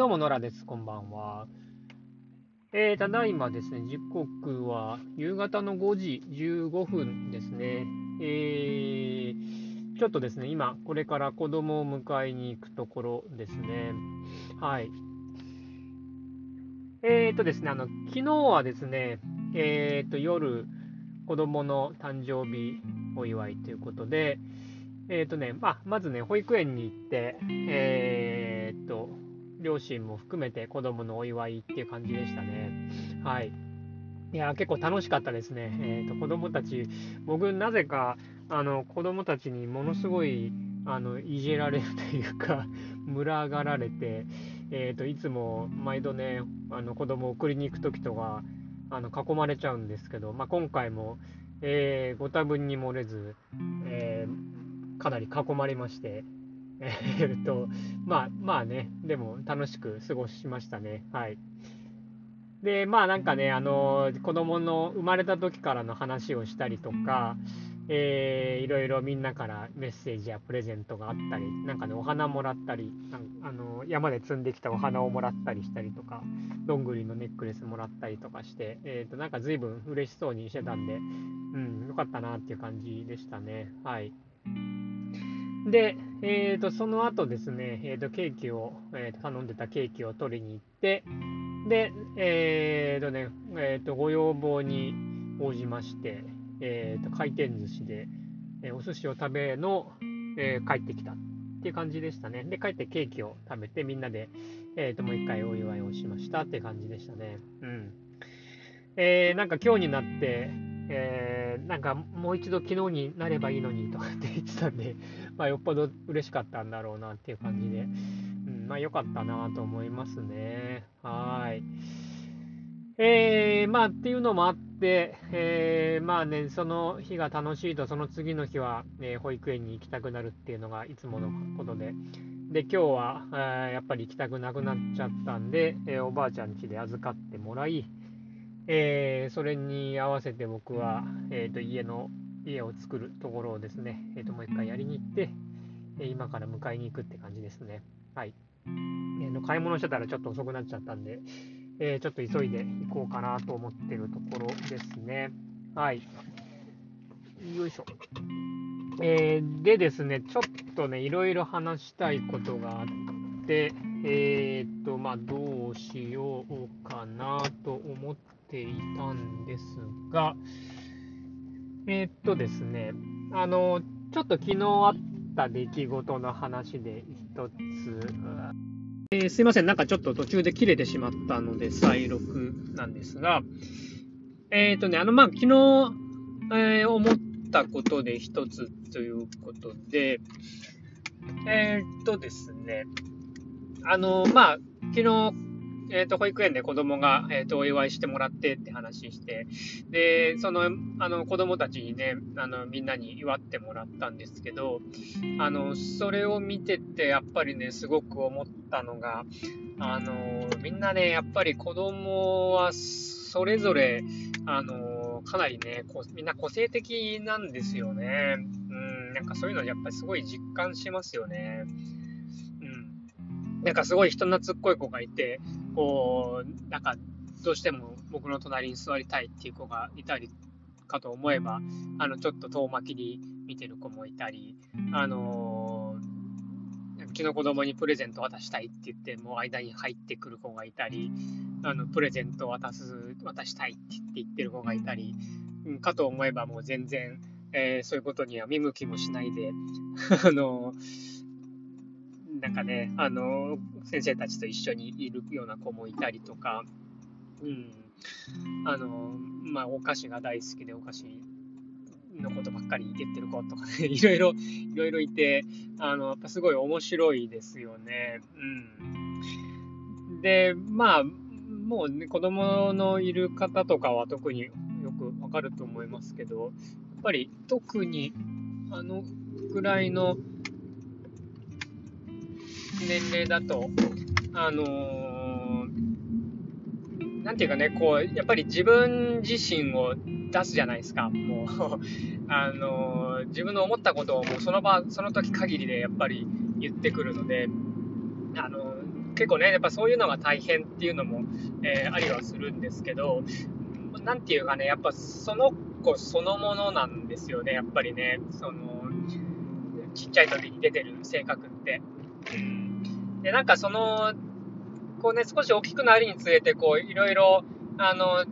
どうも、ノラです。こんばんは。えー、ただいまですね、時刻は夕方の5時15分ですね。えー、ちょっとですね、今、これから子供を迎えに行くところですね。はい。えーとですね、あの、昨日はですね、えーと、夜、子供の誕生日お祝いということで、えーとね、まあ、まずね、保育園に行って、えーと、両親も含めて子供のお祝いっていう感じでしたね。はい。いや、結構楽しかったですね。えっ、ー、と、子供たち、僕、なぜか、あの、子供たちにものすごい、あの、いじられるというか、群がられて、えっ、ー、と、いつも、毎度ね、あの、子供を送りに行くときとか、あの、囲まれちゃうんですけど、まあ、今回も、えー、ご多分に漏れず、えー、かなり囲まれまして、え、っと、まあ、まあね、でも楽しく過ごしましたね。はい。で、まあなんかね、あの、子供の生まれた時からの話をしたりとか、えー、いろいろみんなからメッセージやプレゼントがあったり、なんかね、お花もらったり、あの山で摘んできたお花をもらったりしたりとか、どんぐりのネックレスもらったりとかして、えー、となんか随分嬉しそうにしてたんで、うん、よかったなっていう感じでしたね。はい。で、えーと、その後ですね、えーと、ケーキを、えー、頼んでたケーキを取りに行って、で、えーとね、えーと、ご要望に応じまして、えーと、回転寿司で、えー、お寿司を食べの、えー、帰ってきたっていう感じでしたね。で、帰ってケーキを食べて、みんなで、えーと、もう一回お祝いをしましたって感じでしたね。うん。えー、なんか今日になって、えー、なんかもう一度昨日になればいいのにとかって言ってたんで、まあ、よっぽど嬉しかったんだろうなっていう感じで、うん、まあ良かったなと思いますね。はい。えー、まあっていうのもあって、えー、まあね、その日が楽しいと、その次の日は、ね、保育園に行きたくなるっていうのがいつものことで、で、今日は、えー、やっぱり行きたくなくなっちゃったんで、えー、おばあちゃん家で預かってもらい、えー、それに合わせて僕は、えーと、家の家を作るところをですね、えーと、もう一回やりに行って、え今から迎えに行くって感じですね。はい。えー、の買い物してたらちょっと遅くなっちゃったんで、えー、ちょっと急いで行こうかなと思ってるところですね。はい。よいしょ。えー、でですね、ちょっとね、いろいろ話したいことがあって、えー、っと、まあ、どうしようかなと思ってていたんですが、えー、っとですね、あの、ちょっと昨日あった出来事の話で一つ、えー、すいません、なんかちょっと途中で切れてしまったので再録なんですが、えっ、とね、あの、まあ、昨日、えー、思ったことで一つということで、えっとですね、あの、まあ、昨日、えっ、ー、と、保育園で子供が、えっ、ー、と、お祝いしてもらってって話して、で、その、あの、子供たちにね、あの、みんなに祝ってもらったんですけど、あの、それを見てて、やっぱりね、すごく思ったのが、あの、みんなね、やっぱり子供は、それぞれ、あの、かなりね、こみんな個性的なんですよね。うん、なんかそういうのやっぱりすごい実感しますよね。なんかすごい人懐っこい子がいて、こう、なんかどうしても僕の隣に座りたいっていう子がいたりかと思えば、あの、ちょっと遠巻きに見てる子もいたり、あのうちの子供にプレゼント渡したいって言って、もう間に入ってくる子がいたり、あの、プレゼント渡す、渡したいって言ってる子がいたり、かと思えばもう全然、えー、そういうことには見向きもしないで、あのなんかね、あの、先生たちと一緒にいるような子もいたりとか、うん、あの、まあ、お菓子が大好きで、お菓子のことばっかり言ってる子とかね、いろいろ、いろいろいて、あの、やっぱすごい面白いですよね。うん。で、まあ、もうね、子供のいる方とかは特によくわかると思いますけど、やっぱり特にあのぐらいの年齢だと、あのー、なんていうかね、こう、やっぱり自分自身を出すじゃないですか。もう あのー、自分の思ったことをもうその場、その時限りでやっぱり言ってくるので、あのー、結構ね、やっぱそういうのが大変っていうのも、えー、ありはするんですけど、なんていうかね、やっぱその子そのものなんですよね、やっぱりね、その、ちっちゃい時に出てる性格って。で、なんかその、こうね、少し大きくなるにつれて、こう、いろいろ、あの、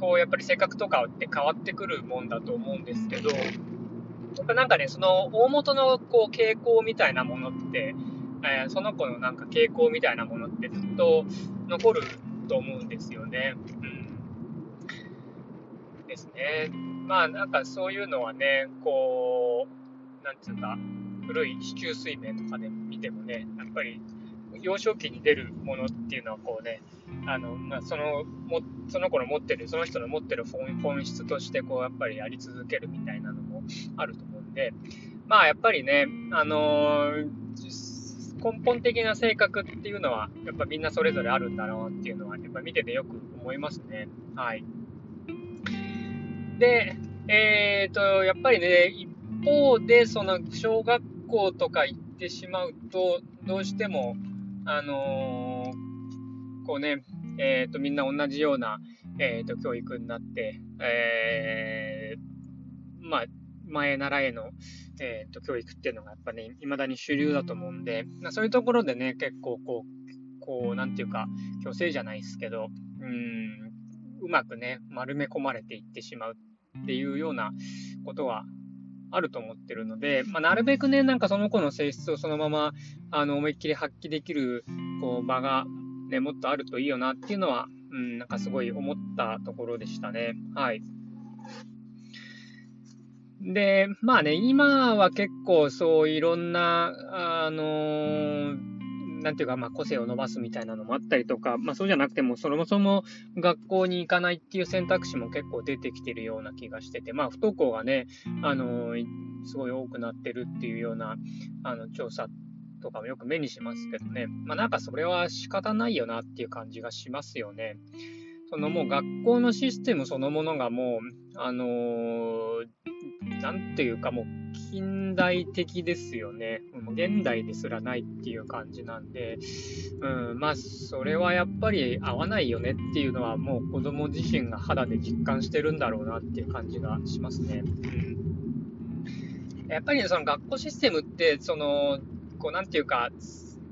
こう、やっぱり性格とかって変わってくるもんだと思うんですけど、やっぱなんかね、その大元のこう傾向みたいなものって、えー、その子のなんか傾向みたいなものってずっと残ると思うんですよね。うん。ですね。まあなんかそういうのはね、こう、なんつうか、古い市中水面とかで見てもね、やっぱり幼少期に出るものっていうのはこうね、あのまあ、そのもその子の持ってる、その人の持ってる本質としてこうやっぱりやり続けるみたいなのもあると思うんで、まあやっぱりね、あのー、根本的な性格っていうのは、やっぱみんなそれぞれあるんだろうっていうのは、やっぱ見ててよく思いますね。はい。で、えっ、ー、と、やっぱりね、一方で、その小学校とか行ってしまうと、どうしても、あのー、こうね、えっ、ー、と、みんな同じような、えっ、と、教育になって、えまあ、前習えの、えーと、教育っていうのがやっぱね、未だに主流だと思うんで、まあそういうところでね、結構こう、こう、なんていうか、強制じゃないですけど、うん、うまくね、丸め込まれていってしまうっていうようなことはあると思ってるので、まあ、なるべくね、なんかその子の性質をそのまま、あの、思いっきり発揮できる、こう、場が、ね、もっとあるといいよなっていうのは、うん、なんかすごい思ったところでしたね。はい。で、まあね、今は結構そういろんな、あのー、なんていうか、まあ個性を伸ばすみたいなのもあったりとか、まあそうじゃなくても、そもそも学校に行かないっていう選択肢も結構出てきてるような気がしてて、まあ不登校がね、あの、すごい多くなってるっていうような、あの、調査とかもよく目にしますけどね、まあなんかそれは仕方ないよなっていう感じがしますよね。そのもう学校のシステムそのものがもう、あのーなんていうかもう近代的ですよね。もう現代ですらないっていう感じなんで、うん、まあ、それはやっぱり合わないよねっていうのはもう子供自身が肌で実感してるんだろうなっていう感じがしますね。うん、やっぱり、ね、その学校システムって、その、こう、なんていうか、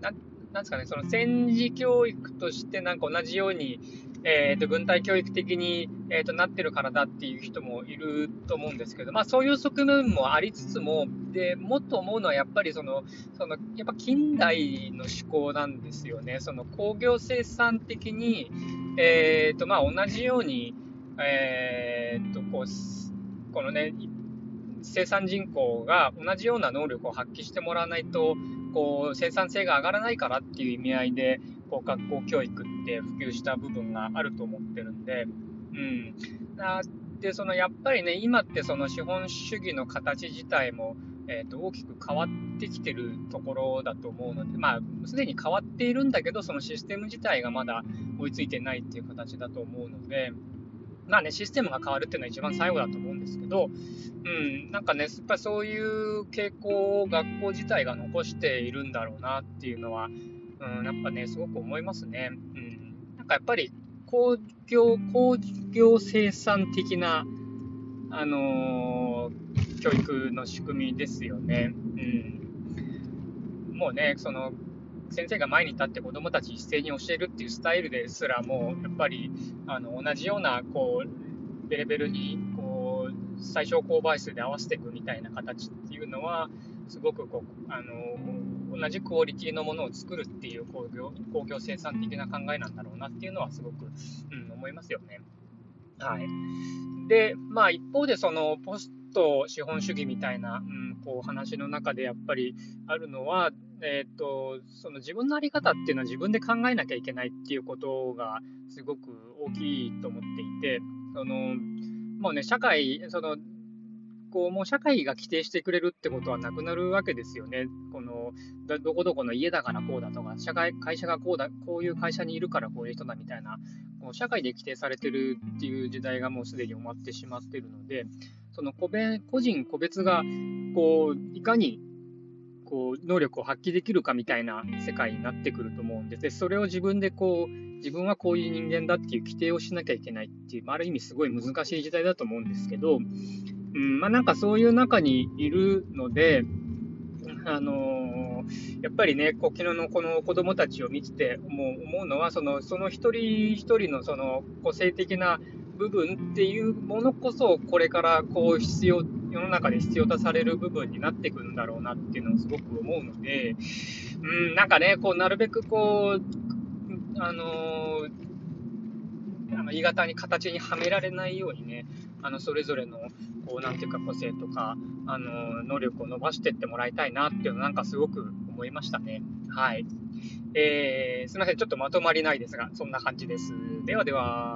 ななんですかね、その戦時教育としてなんか同じように、えーと、軍隊教育的に、えーと、なってるからだっていう人もいると思うんですけど、まあ、そういう側面もありつつも、でもっと思うのはやっぱりそのそのやっぱ近代の思考なんですよね。その工業生産的に、えーとまあ、同じように、えーとこうこのね、生産人口が同じような能力を発揮してもらわないとこう生産性が上がらないからっていう意味合いでこう学校教育って普及した部分があると思ってるんで、うん。で、そのやっぱりね、今ってその資本主義の形自体も、えーと、大きく変わってきてるところだと思うので、まあ、すでに変わっているんだけど、そのシステム自体がまだ追いついてないっていう形だと思うので、まあね、システムが変わるっていうのは一番最後だと思うんですけど、うん、なんかね、やっぱそういう傾向を学校自体が残しているんだろうなっていうのは、うん、やっぱね、すごく思いますね。うん。かやっぱり工業、工業生産的な、あのー、教育の仕組みですよね。うん。もうね、その、先生が前に立って子供たち一斉に教えるっていうスタイルですらもやっぱりあの同じようなこうレベルにこう最小公倍数で合わせていくみたいな形っていうのはすごくこうあの同じクオリティのものを作るっていう工業工業生産的な考えなんだろうなっていうのはすごく、うん、思いますよね。はい、で、まあ、一方でそのポスト資本主義みたいな、うん、こう話の中でやっぱりあるのは、えーと、その自分の在り方っていうのは自分で考えなきゃいけないっていうことがすごく大きいと思っていてそのもうね社会そのこうもう社会が規定してくれるってことはなくなるわけですよね。このどこどこの家だからこうだとか、社会会社がこうだ、こういう会社にいるからこういう人だみたいな、こう社会で規定されてるっていう時代がもうすでに終わってしまってるので、その個別個人個別がこういかにこう、能力を発揮できるかみたいな世界になってくると思うんです。で、それを自分でこう、自分はこういう人間だっていう規定をしなきゃいけないっていう、まあ、ある意味すごい難しい時代だと思うんですけど、うん、まあなんかそういう中にいるので、あのー、やっぱりね、こう昨日のこの子供たちを見てて思う思うのは、そのその一人一人のその個性的な部分っていうものこそ、これからこう必要、世の中で必要とされる部分になっていくんだろうなっていうのをすごく思うので、うん、なんかね、こうなるべくこう、あのー、あの、鋳型に形にはめられないようにね、あの、それぞれの、こう、なんていうか、個性とか、あの、能力を伸ばしてってもらいたいなっていうのなんかすごく思いましたね。はい。えー、すみません。ちょっとまとまりないですが、そんな感じです。ではでは。